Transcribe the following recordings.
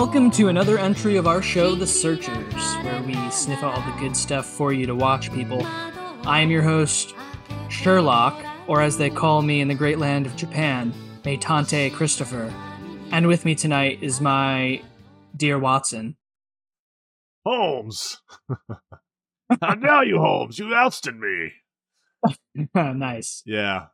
Welcome to another entry of our show, The Searchers, where we sniff out all the good stuff for you to watch, people. I am your host, Sherlock, or as they call me in the great land of Japan, Meitantei Christopher. And with me tonight is my dear Watson. Holmes. How dare you, Holmes? You ousted me. nice. Yeah.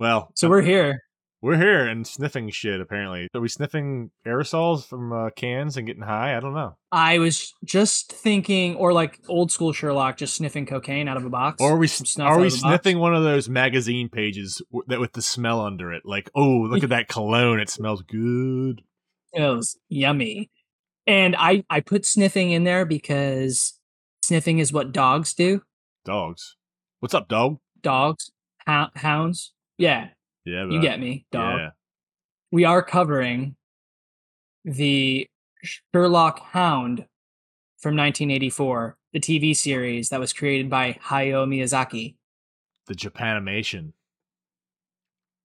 Well, So we're uh, here. We're here and sniffing shit, apparently. Are we sniffing aerosols from uh, cans and getting high? I don't know. I was just thinking, or like old school Sherlock, just sniffing cocaine out of a box. Or are we, are we a box. sniffing one of those magazine pages that with the smell under it? Like, oh, look at that cologne. It smells good. it was yummy. And I, I put sniffing in there because sniffing is what dogs do. Dogs. What's up, dog? Dogs, hounds. Yeah, Yeah, you get me, dog. Yeah. We are covering the Sherlock Hound from 1984, the TV series that was created by Hayao Miyazaki. The Japanimation,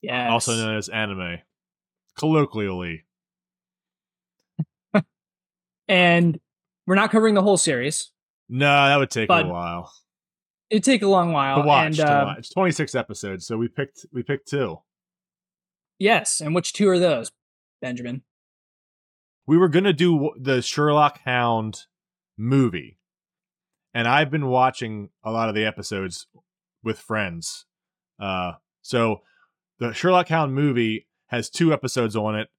Yes. also known as anime, colloquially. and we're not covering the whole series. No, that would take a while It'd take a long while. to watch. and, to uh, watch. It's 26 episodes, so we picked we picked two. Yes, and which two are those, Benjamin? we were gonna do the Sherlock Hound movie, and I've been watching a lot of the episodes with friends. Uh, so the Sherlock Hound movie has two episodes on it.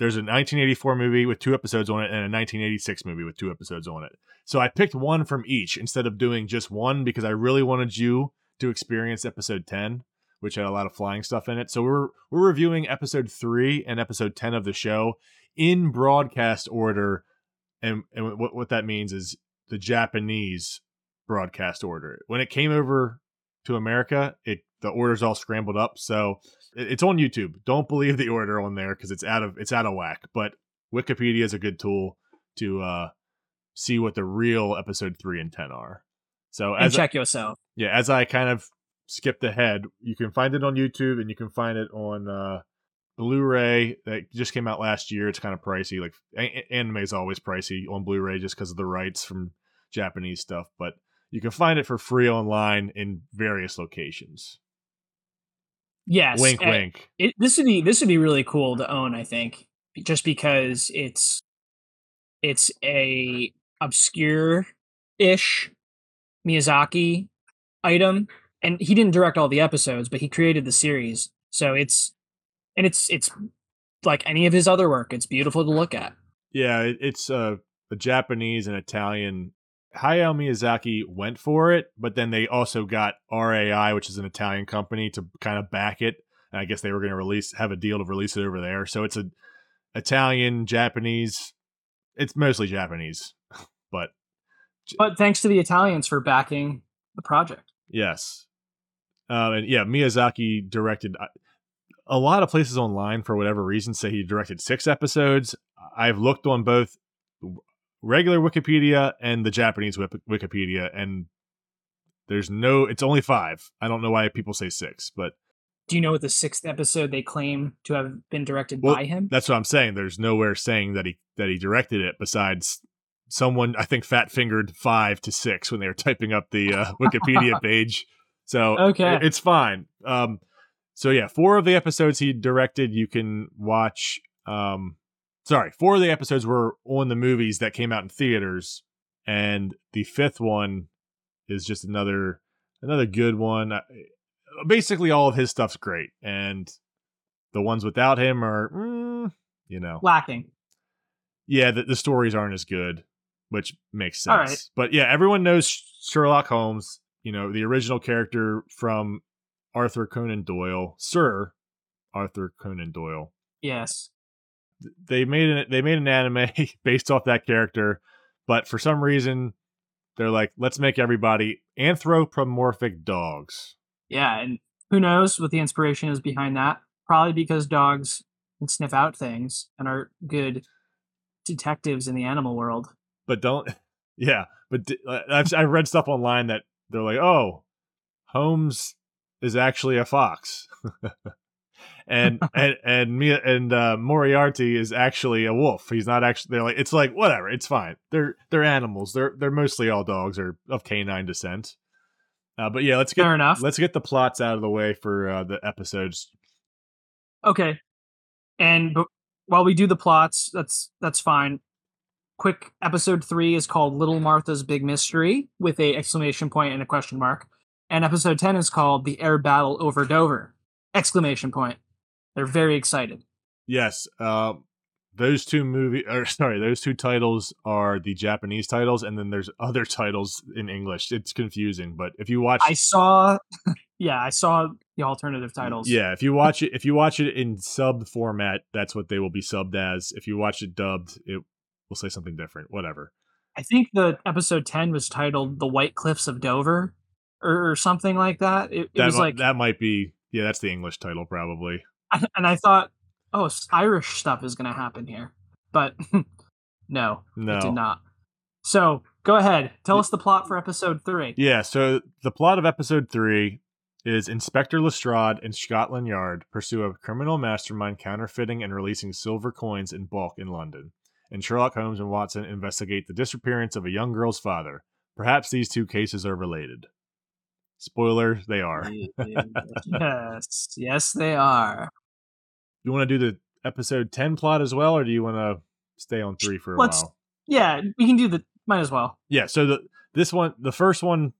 There's a 1984 movie with two episodes on it, and a 1986 movie with two episodes on it. So I picked one from each instead of doing just one because I really wanted you to experience episode 10 which had a lot of flying stuff in it. So we're we're reviewing episode three and episode ten of the show in broadcast order, and and what what that means is the Japanese broadcast order. When it came over to America, it the order's all scrambled up. So it- it's on YouTube. Don't believe the order on there because it's out of it's out of whack. But Wikipedia is a good tool to uh, see what the real episode three and ten are. So And as check yourself. yeah, as I kind of skipped ahead, you can find it on YouTube and you can find it on uh, Blu-ray that just came out last year. It's kind of pricey. Like a- anime is always pricey on Blu-ray just because of the rights from Japanese stuff, but you can find it for free online in various locations. Yes. wink, and wink. It, this would be this would be really cool to own. I think just because it's it's a obscure ish Miyazaki item, and he didn't direct all the episodes, but he created the series. So it's and it's it's like any of his other work. It's beautiful to look at. Yeah, it's uh, a Japanese and Italian. Hayao Miyazaki went for it, but then they also got RAI, which is an Italian company, to kind of back it. And I guess they were going to release, have a deal to release it over there. So it's a Italian, Japanese. It's mostly Japanese, but But thanks to the Italians for backing the project. yes, um, and yeah, Miyazaki directed. a lot of places online, for whatever reason, say he directed six episodes. I've looked on both regular Wikipedia and the Japanese Wikipedia, and there's no. It's only five. I don't know why people say six, but Do you know what the sixth episode they claim to have been directed Well, by him? that's what I'm saying. There's nowhere saying that he that he directed it besides someone I think fat fingered five to six when they were typing up the uh, Wikipedia page. So Okay. it- it's fine. Um, so yeah, four of the episodes he directed you can watch. Um, sorry, four of the episodes were on the movies that came out in theaters, and the fifth one is just another another good one. Basically, all of his stuff's great, and the ones without him are, mm, you know, Lacking. yeah, the, the stories aren't as good, which makes sense. Right. But yeah, everyone knows Sherlock Holmes. You know, the original character from Arthur Conan Doyle, Sir Arthur Conan Doyle. Yes. They made an they made an anime based off that character, but for some reason they're like, let's make everybody anthropomorphic dogs. Yeah, and who knows what the inspiration is behind that? Probably because dogs can sniff out things and are good detectives in the animal world. But don't, yeah. But d- uh, I've I've read stuff online that they're like, oh, Holmes is actually a fox. and and and Mia and uh, Moriarty is actually a wolf. He's not actually. They're like it's like whatever. It's fine. They're they're animals. They're they're mostly all dogs or of canine descent. Uh, but yeah, let's get Fair enough. let's get the plots out of the way for uh, the episodes. Okay. And but while we do the plots, that's that's fine. Quick episode 3 is called Little Martha's Big Mystery with a exclamation point and a question mark. And episode 10 is called The Air Battle Over Dover. Exclamation point. They're very excited. Yes, uh, those two movie or sorry, those two titles are the Japanese titles, and then there's other titles in English. It's confusing, but if you watch, I saw yeah, I saw the alternative titles. yeah, if you watch it, if you watch it in sub format, that's what they will be subbed as. If you watch it dubbed, it will say something different. Whatever. I think the episode 10 was titled The White Cliffs of Dover or, or something like that. It, it That was like that might be yeah, that's the English title probably. and I thought, oh, Irish stuff is going to happen here, but no, No, it did not. So go ahead, tell us the plot for episode three. Yeah, so the plot of episode three is Inspector Lestrade and Scotland Yard pursue a criminal mastermind counterfeiting and releasing silver coins in bulk in London. And Sherlock Holmes and Watson investigate the disappearance of a young girl's father. Perhaps these two cases are related. Spoiler, they are. yes, yes, they are. You want to do the episode 10 plot as well, or do you want to stay on three for a Let's- while? Yeah, we can do the. Might as well. Yeah, so the this one, the first one,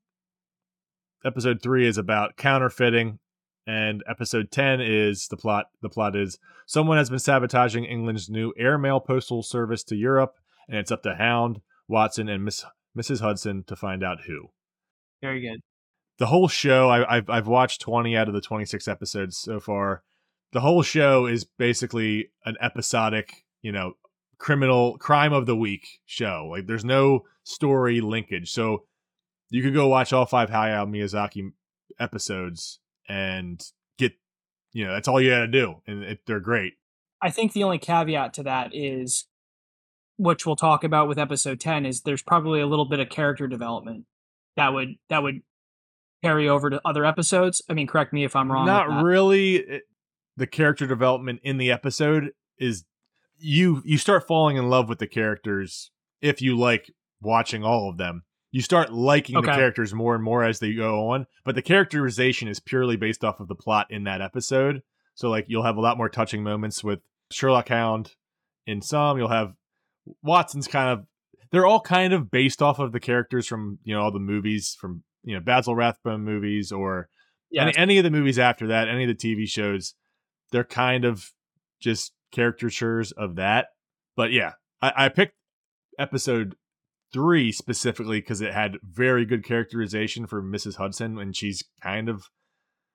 episode three is about counterfeiting, and episode ten is the plot. The plot is someone has been sabotaging England's new airmail postal service to Europe, and it's up to Hound, Watson, and Miss Mrs. Hudson to find out who. Very good. The whole show, I, I've I've watched twenty out of the twenty six episodes so far. The whole show is basically an episodic, you know, criminal crime of the week show. Like there's no story linkage. So you could go watch all five Hayao Miyazaki episodes and get, you know, that's all you got to do, and it, they're great. I think the only caveat to that is, which we'll talk about with episode ten, is there's probably a little bit of character development that would that would carry over to other episodes. I mean, correct me if I'm wrong. Not really. Eh, the character development in the episode is you you start falling in love with the characters if you like watching all of them. You start liking the characters more and more as they go on, but the characterization is purely based off of the plot in that episode. So like you'll have a lot more touching moments with Sherlock Hound in some, you'll have Watson's kind of they're all kind of based off of the characters from, you know, all the movies from, you know, Basil Rathbone movies or Yeah, any, any of the movies after that, any of the TV shows, they're kind of just caricatures of that. But yeah, I, I picked episode three specifically because it had very good characterization for Mrs. Hudson, and she's kind of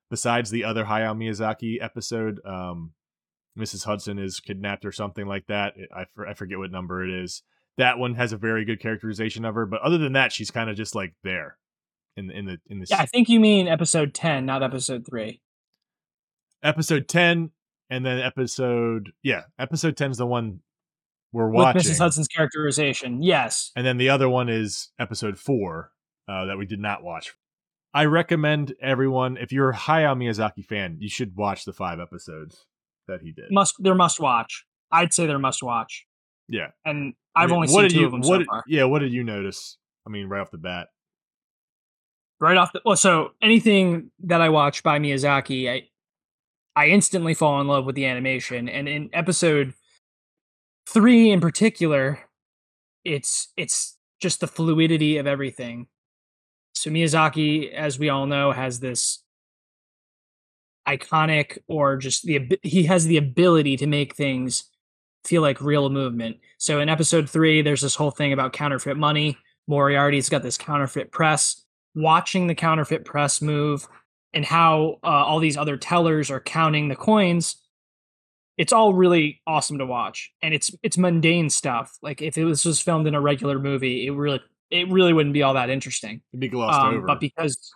besides the other Hayao Miyazaki episode, um, Mrs. Hudson is kidnapped or something like that. I, I forget what number it is. That one has a very good characterization of her, but other than that, she's kind of just like there in the in the in the yeah. I think you mean episode ten, not episode three. episode 10 and then episode yeah episode 10 is the one we're With watching Mrs. Hudson's characterization, yes. and then the other one is episode 4 uh, that we did not watch i recommend everyone if you're a hayao miyazaki fan you should watch the five episodes that he did Must they're must watch. I'd say they're must watch. yeah And I I've mean, only what seen two you, of them what so far. yeah what did you notice i mean right off the bat right off the well so anything that i watch by miyazaki i i instantly fall in love with the animation and in episode three in particular it's it's just the fluidity of everything. So miyazaki as we all know has this iconic or just the he has the ability to make things feel like real movement. So in episode three there's this whole thing about counterfeit money. Moriarty's got this counterfeit press. Watching the counterfeit press move and how uh, all these other tellers are counting the coins it's all really awesome to watch. And it's it's mundane stuff. Like if it was just filmed in a regular movie it really it really wouldn't be all that interesting. It'd be glossed um, over. but because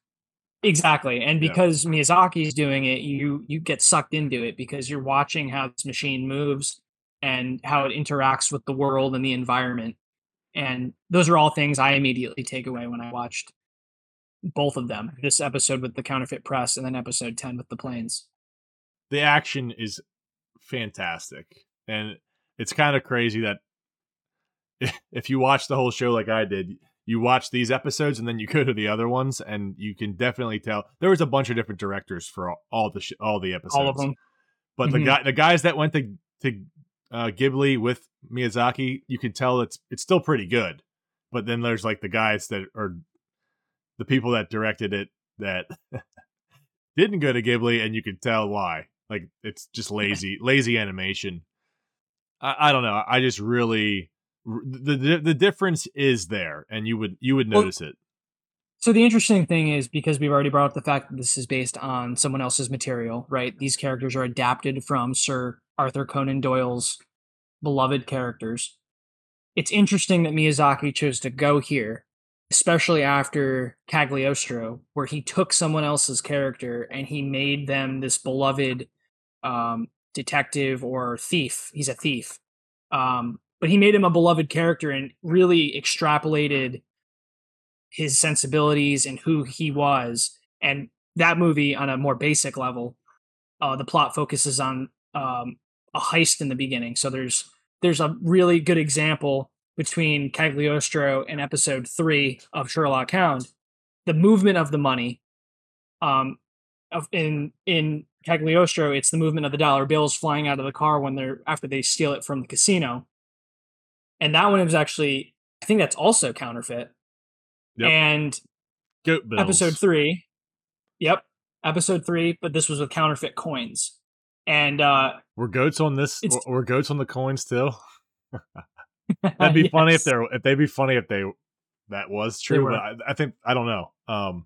exactly. And Yeah. because miyazaki's doing it you you get sucked into it because you're watching how this machine moves and how it interacts with the world and the environment. And those are all things i immediately take away when i watched both of them this episode with the counterfeit press and then episode 10 with the planes. The action is fantastic, and it's kind of crazy that if you watch the whole show like I did, you watch these episodes and then you go to the other ones, and you can definitely tell there was a bunch of different directors for all, all the sh- all the episodes. All of them. But Mhm. the guy, the guys that went to to uh, Ghibli with Miyazaki, you can tell it's it's still pretty good. But then there's like the guys that are the people that directed it that didn't go to Ghibli, and you can tell why. Like it's just lazy, lazy animation. I, I don't know. I just really the, the the difference is there, and you would you would Well, notice it. So the interesting thing is because we've already brought up the fact that this is based on someone else's material, right? These characters are adapted from Sir Arthur Conan Doyle's beloved characters. It's interesting that Miyazaki chose to go here, especially after Cagliostro, where he took someone else's character and he made them this beloved um, detective or thief. He's a thief. Um, but he made him a beloved character and really extrapolated his sensibilities and who he was. And that movie, on a more basic level, uh, the plot focuses on um, a heist in the beginning. So there's there's a really good example between Cagliostro and episode three of Sherlock Hound. The movement of the money, um, in in Cagliostro, it's the movement of the dollar bills flying out of the car when they're after they steal it from the casino. And that one is actually, I think that's also counterfeit. Yep. And Goat bills. episode three. Yep, episode three, but this was with counterfeit coins. And uh Were goats on this? Were goats on the coin still? That'd be funny if they're if they'd be funny if they that was true. But I, I think I don't know. Um,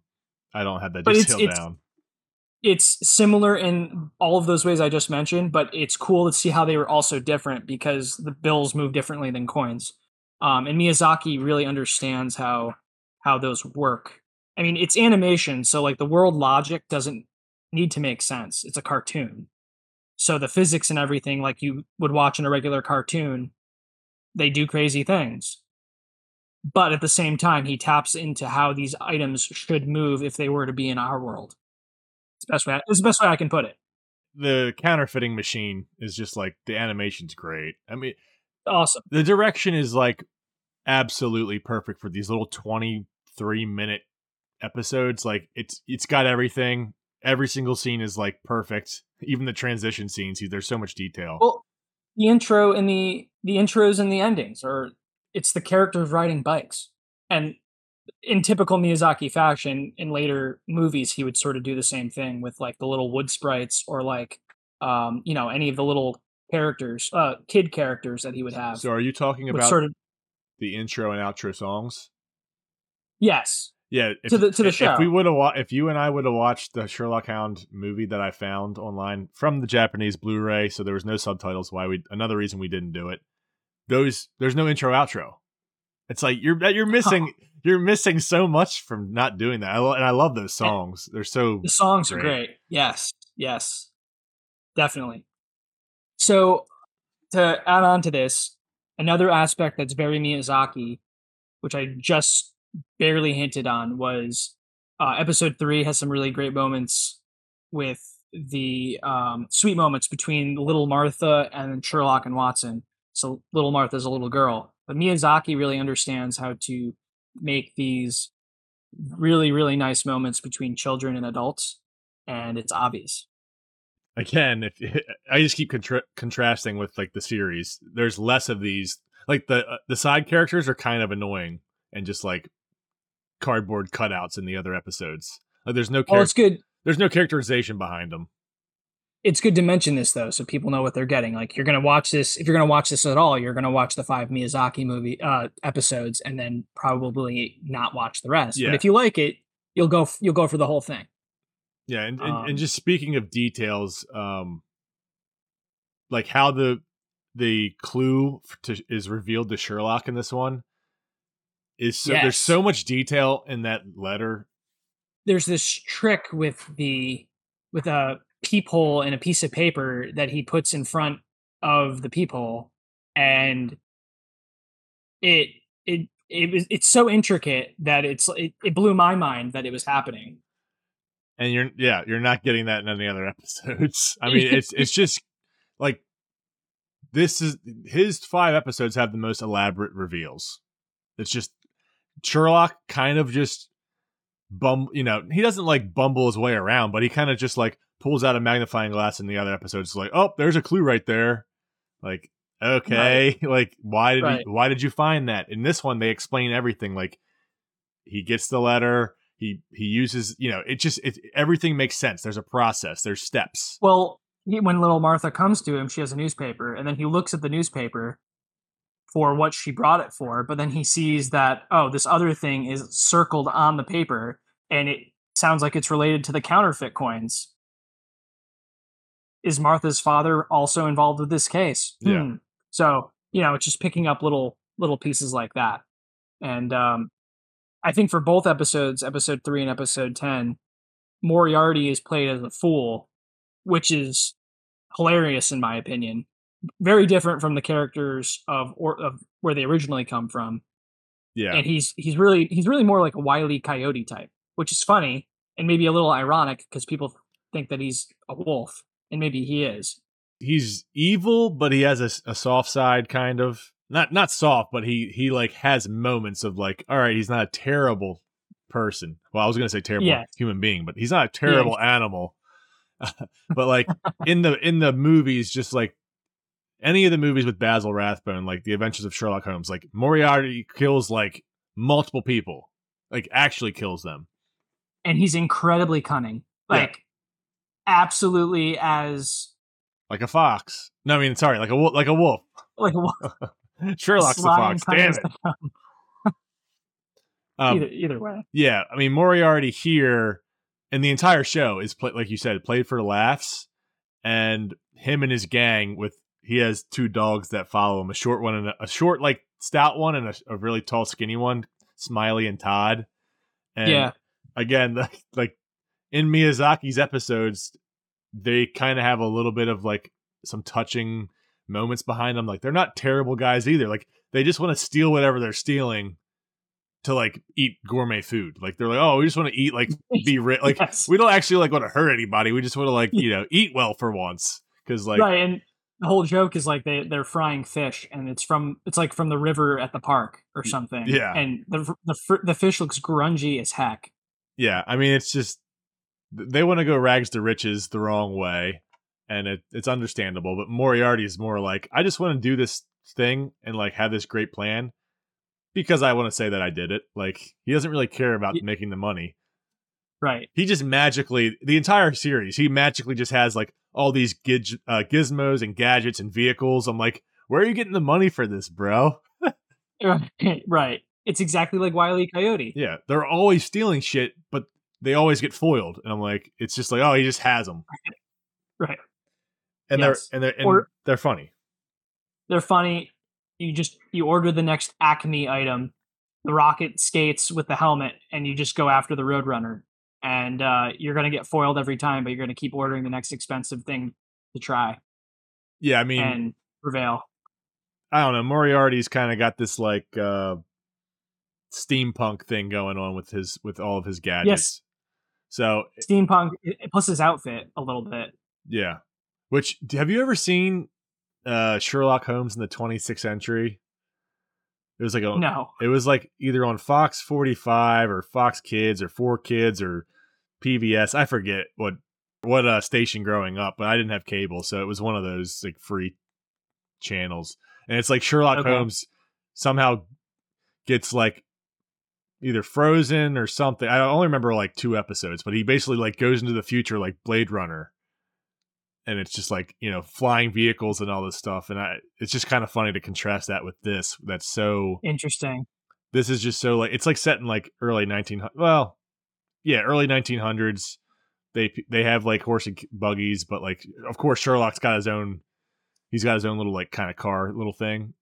I don't have that But it's- it's- down. It's similar in all of those ways I just mentioned, but it's cool to see how they were also different because the bills move differently than coins. Um, and Miyazaki really understands how how those work. I mean, it's animation, so like the world logic doesn't need to make sense. It's a cartoon, so the physics and everything, like you would watch in a regular cartoon, they do crazy things. But at the same time, he taps into how these items should move if they were to be in our world. It's the best way. It's the best way I can put it. The counterfeiting machine is just like the animation's great. I mean, Awesome. the direction is like absolutely perfect for these little 23 minute episodes like it's it's got everything every single scene is like perfect even the transition scenes there's so much detail Well, the intro and the the intros and the endings are it's the characters riding bikes, and in typical Miyazaki fashion, in later movies, he would sort of do the same thing with like the little wood sprites or like um you know any of the little characters, uh, kid characters that he would have. so are you talking about sort of the intro and outro songs yes, yeah if, To the- to the if- show. if we would have wa- if you and i would have watched the sherlock hound movie that i found online from the japanese blu-ray so there was no subtitles why we another reason we didn't do it those there's no intro outro it's like you're you're missing you're missing so much from not doing that I lo- and i love those songs they're so The songs are Great. great. Yes, yes, definitely. So, to add on to this, another aspect that's very Miyazaki, which I just barely hinted on, was uh, episode three has some really great moments with the um, sweet moments between little Martha and Sherlock and Watson. So, little Martha's a little girl, but Miyazaki really understands how to make these really really nice moments between children and adults and it's obvious. Again if i just keep contra- contrasting with like the series. There's less of these like the uh, the side characters are kind of annoying and just like cardboard cutouts in the other episodes. Like there's no char- it's good. there's no characterization behind them it's good to mention this though so people know what they're getting. Like you're gonna watch this if you're gonna watch this at all you're gonna watch the five miyazaki movie uh episodes and then probably not watch the rest. Yeah. but if you like it you'll go f- you'll go for the whole thing. Yeah and, and, Um, and just speaking of details um like how the the clue to, is revealed to sherlock in this one is so there's so much detail in that letter. There's this trick with the with a peephole and a piece of paper that he puts in front of the peephole and it it it was it's so intricate that it's it, it blew my mind that it was happening and you're yeah you're not getting that in any other episodes. I mean it's it's just like this is his five episodes have the most elaborate reveals. It's just Sherlock kind of just bum you know he doesn't like bumble his way around, but he kind of just like pulls out a magnifying glass in the other episodes like oh there's a clue right there like okay right. like why did right. you, why did you find that in this one they explain everything like he gets the letter he he uses you know it just it everything makes sense there's a process there's steps well when little martha comes to him she has a newspaper and then he looks at the newspaper for what she brought it for but then he sees that oh this other thing is circled on the paper and it sounds like it's related to the counterfeit coins is martha's father also involved with this case yeah hmm. so you know it's just picking up little little pieces like that and um I think for both episodes, episode three and episode 10, Moriarty is played as a fool, which is hilarious in my opinion. Very different from the characters of or of where they originally come from. Yeah. And he's he's really he's really more like a wily coyote type, which is funny and maybe a little ironic because people think that he's a wolf and maybe he is. He's evil, but he has a, a soft side kind of not not soft, but he he like has moments of like, all right, he's not a terrible person. Well, I was gonna say terrible yes. human being, but he's not a terrible yeah. animal. but like in the in the movies, just like any of the movies with Basil Rathbone, like the Adventures of Sherlock Holmes, like Moriarty kills like multiple people, like actually kills them, and he's incredibly cunning, like yeah. absolutely as like a fox. No, I mean sorry, like a like a wolf, like a wolf. Sherlock's the fox. Damn it. Um, either, either way. Yeah, I mean Moriarty here and the entire show is played like you said, played for laughs, and him and his gang with he has two dogs that follow him, a short one and a, a short like stout one and a, a, really tall skinny one, Smiley and Todd. And yeah. Again, like, like in Miyazaki's episodes, they kind of have a little bit of like some touching moments behind them. Like they're not terrible guys either. Like they just want to steal whatever they're stealing to like eat gourmet food. Like they're like, oh, we just want to eat like be rich. Like yes. we don't actually like want to hurt anybody. We just want to like you know eat well for once. Because like right and the whole joke is like they they're frying fish and it's from it's like from the river at the park or something. Yeah, and the the the fish looks grungy as heck. Yeah, I mean it's just they want to go rags to riches the wrong way and it, it's understandable. But Moriarty is more like, I just want to do this thing and like have this great plan because I want to say that I did it. Like he doesn't really care about making the money. Right. He just magically the entire series. He magically just has like all these giz- uh, gizmos and gadgets and vehicles. I'm like, where are you getting the money for this, bro? right. It's exactly like Wiley Coyote. Yeah, they're always stealing shit, but they always get foiled. And I'm like, it's just like, oh, he just has them. Right and yes. they're and they're and or, they're funny. They're funny. You just you order the next Acme item, the rocket skates with the helmet, and you just go after the Roadrunner, and uh, you're gonna get foiled every time, but you're gonna keep ordering the next expensive thing to try. Yeah, I mean, and prevail. I don't know. Moriarty's kind of got this like uh steampunk thing going on with his with all of his gadgets. Yes. So steampunk plus his outfit a little bit. Yeah. Which have you ever seen uh, Sherlock Holmes in the 26th century? It was like a no. It was like either on Fox 45 or Fox Kids or 4Kids or PBS. I forget what what uh, station growing up, but I didn't have cable, so it was one of those like free channels. And it's like Sherlock okay. Holmes somehow gets like either frozen or something. I only remember like two episodes, but he basically like goes into the future like Blade Runner and it's just like you know flying vehicles and all this stuff and i it's just kind of funny to contrast that with this that's so interesting this is just so like it's like set in like early 1900 well yeah early 1900s they they have like horse and buggies but like of course sherlock's got his own he's got his own little like kind of car little thing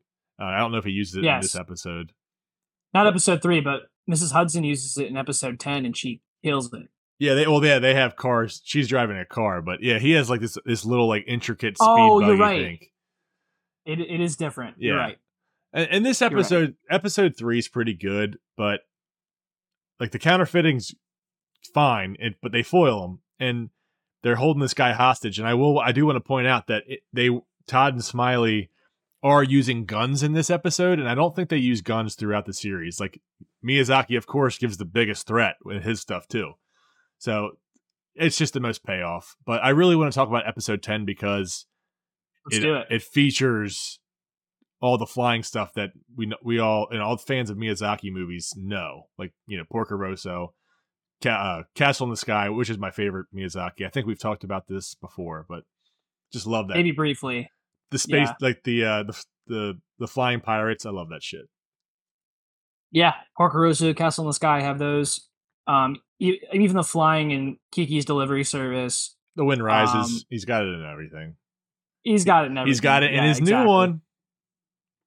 uh, i don't know if he uses it yes. in this episode not episode three but mrs hudson uses it in episode 10 and she kills it yeah, they well, yeah, they have cars. She's driving a car, but yeah, he has like this this little like intricate speed oh, buggy you're right. thing. It it is different. Yeah. You're right. And, and this episode, right. episode three is pretty good, but like the counterfeiting's fine, it, but they foil him and they're holding this guy hostage. And I will, I do want to point out that it, they Todd and Smiley are using guns in this episode, and I don't think they use guns throughout the series. Like Miyazaki, of course, gives the biggest threat with his stuff too. So it's just the most payoff. But I really want to talk about episode ten because Let's it. it features all the flying stuff that we know, we all and all the fans of Miyazaki movies know, like you know Porco Rosso, Ca- uh, Castle in the Sky, which is my favorite Miyazaki. I think we've talked about this before, but just love that Maybe briefly. the space, yeah. like the uh, the the the flying pirates. I love that shit. Yeah, Porco Rosso, Castle in the Sky have those. Um, even the flying and Kiki's Delivery Service, The wind rises. Um, he's got it in everything. he's got it. In He's got it everything. in Yeah, his exactly. new one,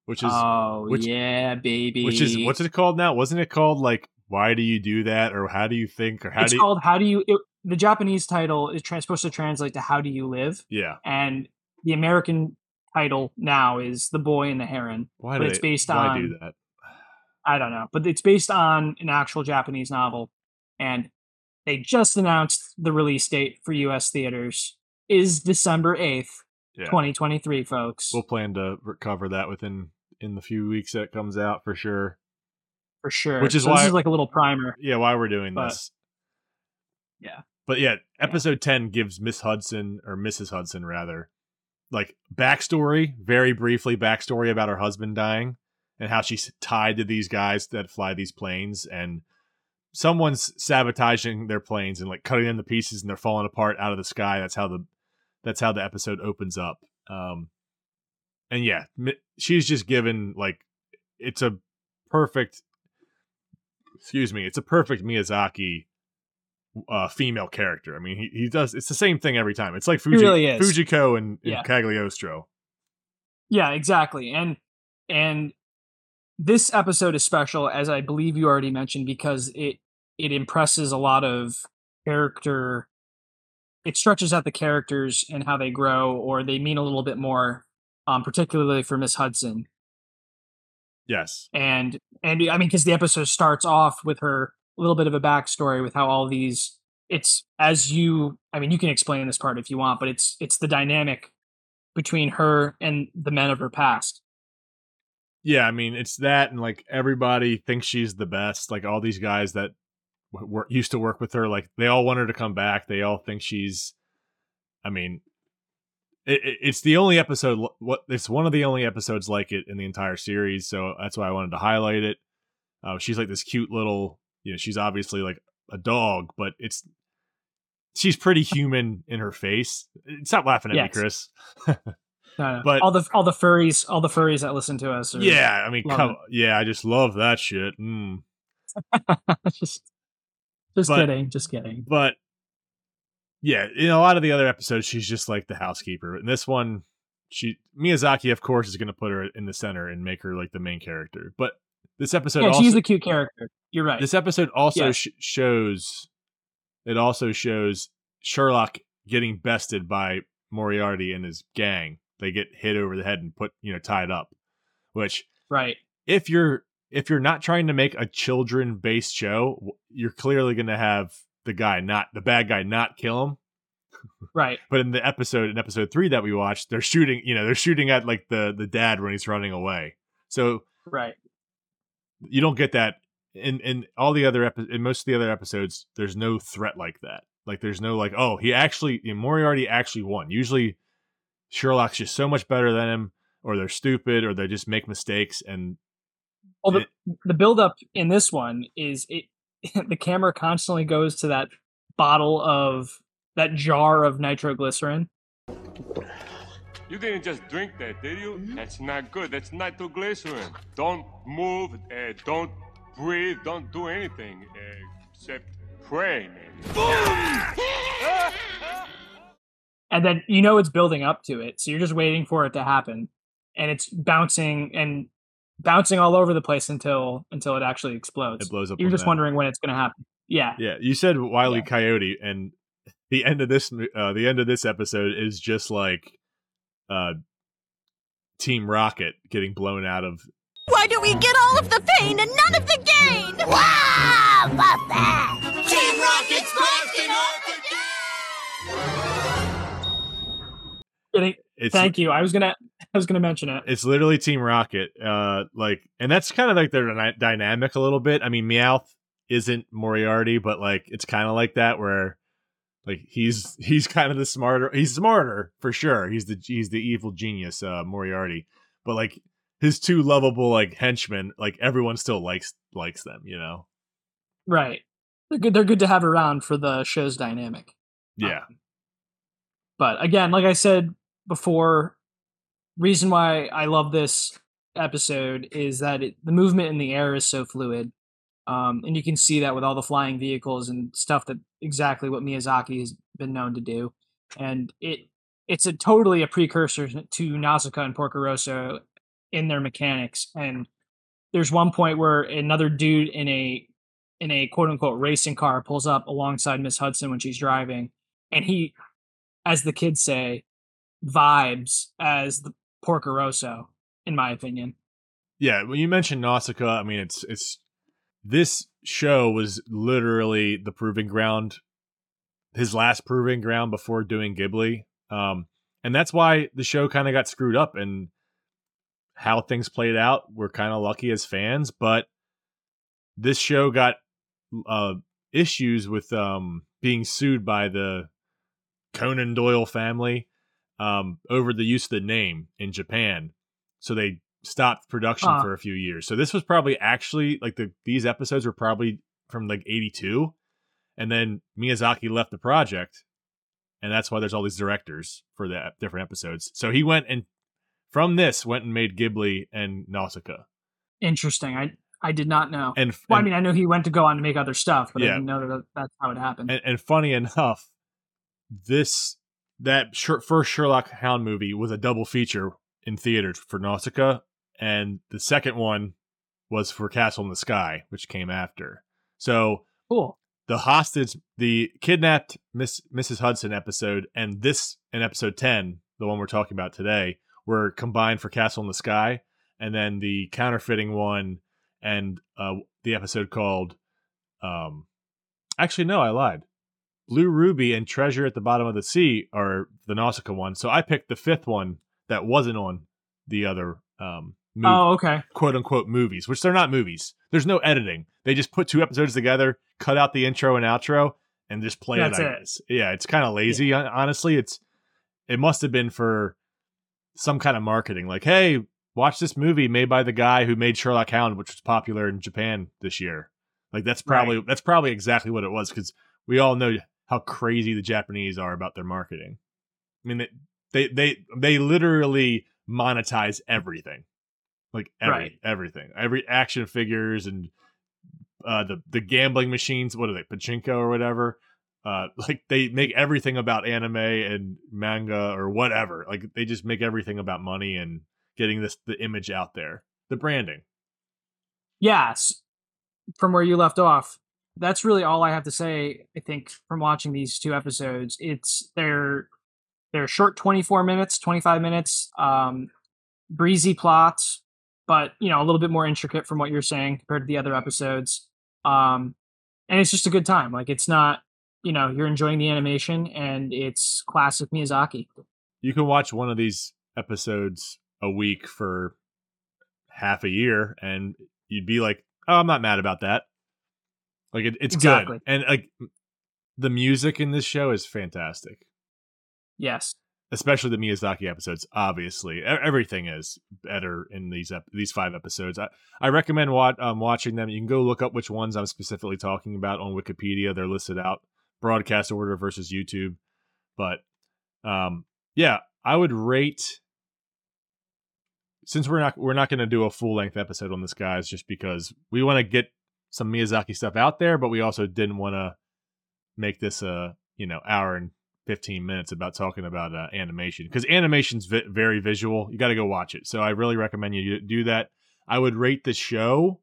which is oh which- yeah, baby. which is what's it called now? Wasn't it called like why do you do that or how do you think or how it's do you? called "How Do You." It, the Japanese title is trans- supposed to translate to "How Do You Live," yeah. and the American title now is "The Boy and the Heron." Why but do it's they, based why on- do that? I don't know, but it's based on an actual Japanese novel, and they just announced the release date for U.S. theaters is December eighth, Yeah. twenty twenty three, folks. We'll plan to cover that within in the few weeks that it comes out for sure. For sure. which is So why- this is like a little primer. Yeah, why we're doing But- this. Yeah. But yeah, episode 10 gives Miss Hudson or Mrs. Hudson rather like backstory, very briefly backstory about her husband dying and how she's tied to these guys that fly these planes and someone's sabotaging their planes and like cutting them to pieces and they're falling apart out of the sky. That's how the that's how the episode opens up. Um and yeah, she's just given like it's a perfect excuse me, it's a perfect Miyazaki uh, female character. I mean, he, he does it's the same thing every time. It's like Fuji, really is. Fujiko and, and Yeah. Cagliostro. Yeah, exactly. And and this episode is special, as I believe you already mentioned, because it it impresses a lot of character. It stretches out the characters and how they grow, or they mean a little bit more, um, particularly for Miss Hudson. Yes. and and I mean because the episode starts off with her a little bit of a backstory with how all these it's as you I mean you can explain this part if you want but it's it's the dynamic between her and the men of her past Yeah, I mean, it's that and like everybody thinks she's the best. Like all these guys that were, used to work with her, like they all want her to come back. They all think she's I mean, it, it, it's the only episode what it's one of the only episodes like it in the entire series, so that's why I wanted to highlight it. Uh, she's like this cute little, you know, she's obviously like a dog, but it's she's pretty human in her face. Stop laughing at Yes. me, Chris. No, no. But- all the all the furries all the furries that listen to us are Yeah, I mean, come, yeah, I just love that shit. Mm. just just But- kidding just kidding But yeah, in a lot of the other episodes, she's just like the housekeeper. In this one, she Miyazaki, of course, is going to put her in the center and make her like the main character. But this episode yeah also she's a cute character you're right this episode also Yeah. sh- shows it also shows Sherlock getting bested by Moriarty and his gang. They get hit over the head and put you know tied up, which right if you're if you're not trying to make a children based show, you're clearly going to have the guy not the bad guy not kill him. right But in the episode in episode three that we watched, they're shooting. You know, they're shooting at like the the dad when he's running away. So right you don't get that in in all the other epi- in most of the other episodes. There's no threat like that. Like there's no like oh he actually Moriarty actually won. Usually Sherlock's just so much better than him, or they're stupid, or they just make mistakes and well the, it- the build up in this one is it the camera constantly goes to that bottle of that jar of nitroglycerin You didn't just drink that, did you? That's not good. That's nitroglycerin. Don't move. Uh, don't breathe. Don't do anything uh, except pray, man. and then you know it's building up to it so you're just waiting for it to happen and it's bouncing and bouncing all over the place until until it actually explodes it blows up. you're just that. wondering when it's going to happen yeah Yeah, you said Wiley Yeah. Coyote, and the end of this uh, the end of this episode is just like uh, Team Rocket getting blown out of Why do we get all of the pain and none of the gain? Wow! Love that! Team Rocket's crafting Getting- It's Thank you. I was gonna I was gonna mention it. it's literally Team Rocket. Uh, like, and that's kind of like their dyna- dynamic a little bit. I mean, Meowth isn't Moriarty, but like, it's kind of like that where, like, he's he's kind of the smarter. He's smarter for sure. He's the he's the evil genius, uh, Moriarty. But like, his two lovable like henchmen, like everyone still likes likes them. You know? Right. They're good. They're good to have around for the show's dynamic. Yeah. But again, like I said before, reason why I love this episode is that it, the movement in the air is so fluid. Um, and you can see that with all the flying vehicles and stuff that exactly what Miyazaki has been known to do. And it it's a totally a precursor to Nausicaa and Porco Rosso in their mechanics. And there's one point where another dude in a in a quote unquote racing car pulls up alongside Miss Hudson when she's driving, and he, as the kids say, vibes as the Porco Rosso, in my opinion. Yeah, when you mentioned Nausicaa, I mean it's it's this show was literally the proving ground, his last proving ground before doing Ghibli, um, and that's why the show kind of got screwed up and how things played out. We're kind of lucky as fans, but this show got uh, issues with um, being sued by the Conan Doyle family um, over the use of the name in Japan. So they stopped production for a few years. So this was probably actually like the these episodes were probably from like 82 and then Miyazaki left the project and that's why there's all these directors for the different episodes. So he went and from this went and made Ghibli and Nausicaa. Interesting. I I did not know. And, well, I mean, I know he went to go on to make other stuff, but Yeah. I didn't know that that's how it happened. and, and funny enough, this that Sher- first Sherlock Hound movie was a double feature in theaters for Nausicaa, and the second one was for Castle in the Sky, which came after. So cool. the hostage, the kidnapped Miss Mrs. Hudson episode, and this in episode ten, the one we're talking about today, were combined for Castle in the Sky, and then the counterfeiting one and uh, the episode called, um, actually no, I lied. Blue Ruby and Treasure at the Bottom of the Sea are the Nausicaa one, so I picked the fifth one that wasn't on the other um, movie Oh, okay. quote unquote movies, which they're not movies. There's no editing. They just put two episodes together, cut out the intro and outro, and just play That's it. It. Yeah, it's kind of lazy. hon- Honestly, it's it must have been for some kind of marketing. Like, hey, watch this movie made by the guy who made Sherlock Hound, which was popular in Japan this year. Like that's probably that's probably exactly what it was because we all know how crazy the Japanese are about their marketing. I mean, they they they, they literally monetize everything, like every, Right. everything, every action figures and uh, the the gambling machines. What are they, pachinko or whatever? Uh, like they make everything about anime and manga or whatever. Like they just make everything about money and getting this the image out there, the branding. Yes. From where you left off, that's really all I have to say. I think from watching these two episodes, it's they're they're short, twenty four minutes, twenty five minutes, um, breezy plots, but you know a little bit more intricate from what you're saying compared to the other episodes. Um, and it's just a good time. Like it's not, you know, you're enjoying the animation and it's classic Miyazaki. you can watch one of these episodes a week for half a year and you'd be like oh i'm not mad about that like it, it's Exactly. good and like the music in this show is fantastic. Yes. especially the miyazaki episodes obviously. Everything is better in these ep- these five episodes. I, I recommend wat- um, watching them. You can go look up which ones i'm specifically talking about on wikipedia. They're listed out. Broadcast order versus youtube. But um yeah i would rate since we're not we're not going to do a full length episode on this guys just because we want to get some miyazaki stuff out there but we also didn't want to make this a you know hour and 15 minutes about talking about uh, animation because animation's vi- very visual. You got to go watch it. So i really recommend you do that. I would rate the show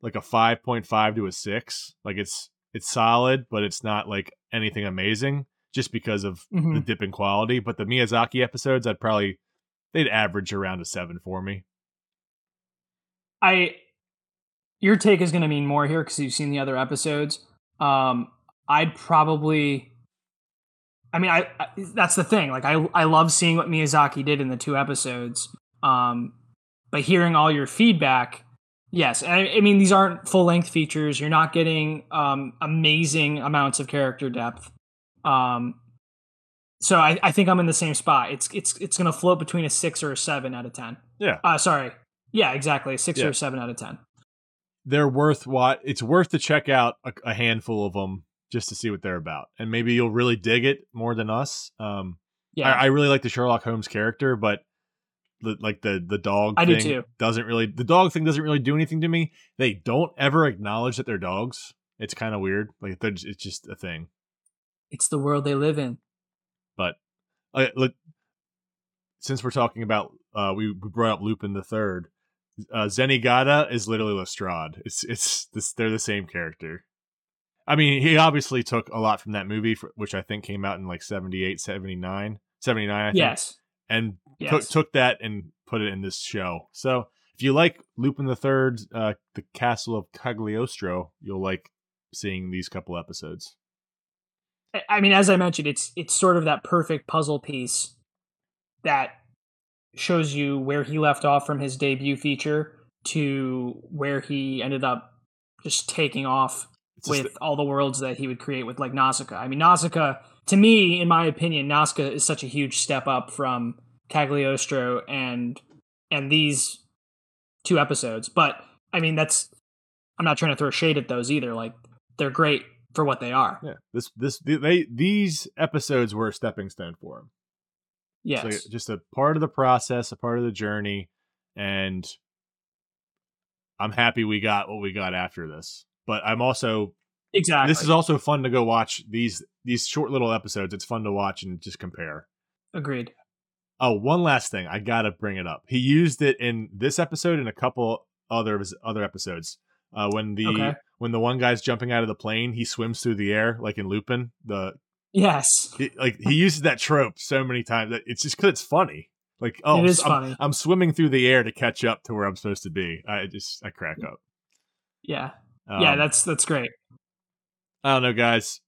like a 5.5 to a 6 like it's it's solid but it's not like anything amazing just because of Mhm. the dip in quality. But the miyazaki episodes i'd probably they'd average around a 7 for me. I your take is going to mean more here because you've seen the other episodes. Um, I'd probably. I mean, I, I that's the thing. Like, I I love seeing what Miyazaki did in the two episodes. Um, but hearing all your feedback, yes. And I, I mean, these aren't full length features. You're not getting um amazing amounts of character depth. Um, so I, I think I'm in the same spot. It's it's it's going to float between a six or a seven out of ten. Yeah. Uh, sorry. Yeah, exactly. A six Yeah. or a seven out of ten. They're worth what it's worth to check out a, a handful of them just to see what they're about and maybe you'll really dig it more than us um Yeah. I, I really like the sherlock holmes character but the, like the the dog I do thing too. doesn't really the dog thing doesn't really do anything to me they don't ever acknowledge that they're dogs it's kind of weird like they're, it's just a thing it's the world they live in. but uh, look since we're talking about uh we, we brought up lupin the third uh zenigata is literally lestrade it's it's this they're the same character i mean he obviously took a lot from that movie for, which i think came out in like 78 79 79 i think Yes. and Yes. took took that and put it in this show so if you like lupin the third uh the castle of cagliostro you'll like seeing these couple episodes I- I mean, as I mentioned, it's it's sort of that perfect puzzle piece that shows you where he left off from his debut feature to where he ended up just taking off It's with all the worlds that he would create with like Nausicaa. I mean, Nausicaa, to me, in my opinion, Nausicaa is such a huge step up from Cagliostro and and these two episodes. But I mean, that's I'm not trying to throw shade at those either. Like they're great for what they are. Yeah, this this they these episodes were a stepping stone for him. Yes. Just a part of the process, a part of the journey, and I'm happy we got what we got after this. But I'm also exactly. this is also fun to go watch these these short little episodes. It's fun to watch and just compare. agreed. Oh, one last thing, I gotta bring it up. He used it in this episode and a couple other of his other episodes. Uh, when the Okay. when the one guy's jumping out of the plane, he swims through the air like in Lupin. The Yes. he, like he uses that trope so many times that it's just because it's funny. Like oh, It is I'm, funny. I'm swimming through the air to catch up to where I'm supposed to be. I just I crack up. Yeah. yeah, Um, that's that's great. I don't know, guys.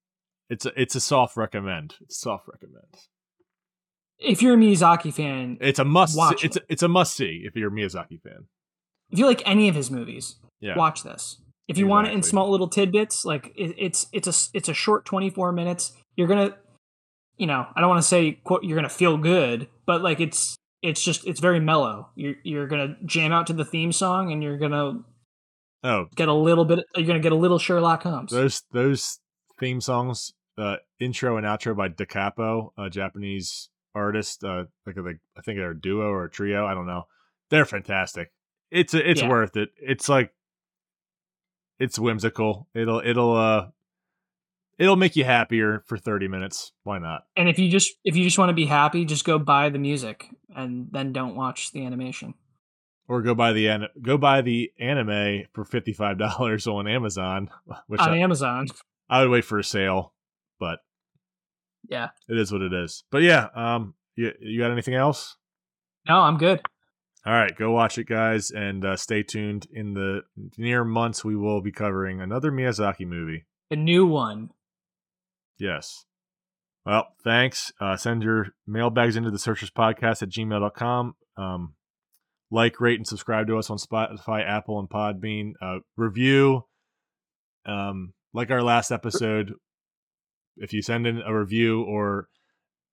It's a it's a soft recommend. It's a soft recommend. If you're a Miyazaki fan, It's a must. Watch it's a, it's a must see if you're a Miyazaki fan. if you like any of his movies, Yeah. watch this. If you want it in small little tidbits, like it, it's it's a it's a short 24 minutes. You're gonna, you know, I don't want to say quote you're gonna feel good, but like it's it's just it's very mellow. You're you're gonna jam out to the theme song, and you're gonna Oh, get a little bit. You're gonna get a little Sherlock Holmes. those those theme songs, uh, intro and outro by Da Capo, a Japanese artist. Uh, like like I think they're a duo or a trio. I don't know. They're fantastic. It's it's Yeah. worth it. It's like it's whimsical. It'll it'll uh it'll make you happier for thirty minutes. Why not? And if you just if you just want to be happy, just go buy the music and then don't watch the animation. Or go buy the an- go buy the anime for fifty five dollars on Amazon, which on I, Amazon. I would wait for a sale, but Yeah. it is what it is. But yeah, um, you you got anything else? No, I'm good. All right, go watch it, guys, and uh, stay tuned. In the near months, we will be covering another Miyazaki movie. A new one. Yes. Well, thanks. Uh, send your mailbags into the searchers podcast at gmail.com. Um, like, rate, and subscribe to us on Spotify, Apple, and Podbean. Uh, review. Um, like our last episode, if you send in a review or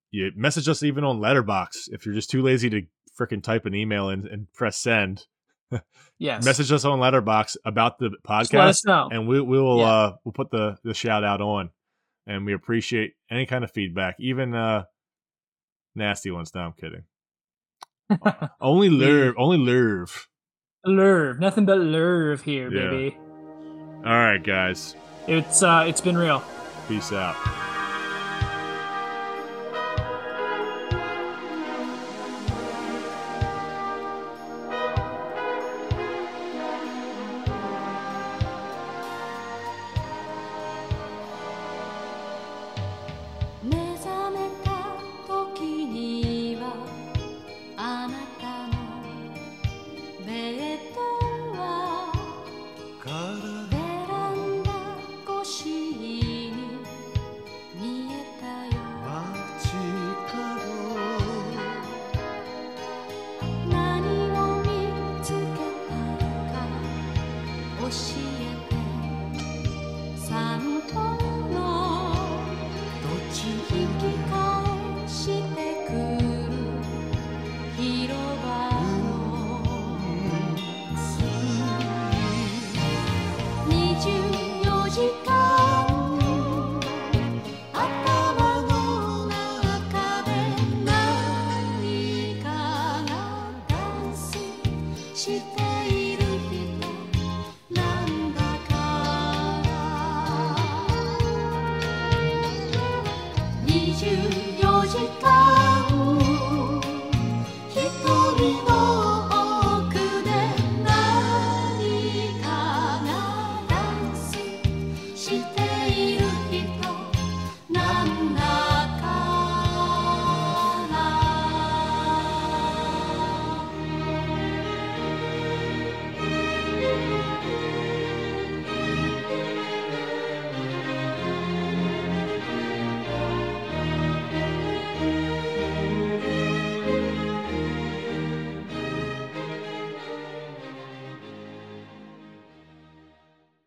you message us even on Letterboxd, if you're just too lazy to freaking type an email and, and press send, Yes. message us on Letterboxd about the Just let podcast us know. and we we will Yeah. uh we'll put the the shout out on and we appreciate any kind of feedback even uh nasty ones no i'm kidding only lurve only lurve Lurve. Nothing but lurve here, Yeah. baby. all right guys It's uh it's been real. peace out「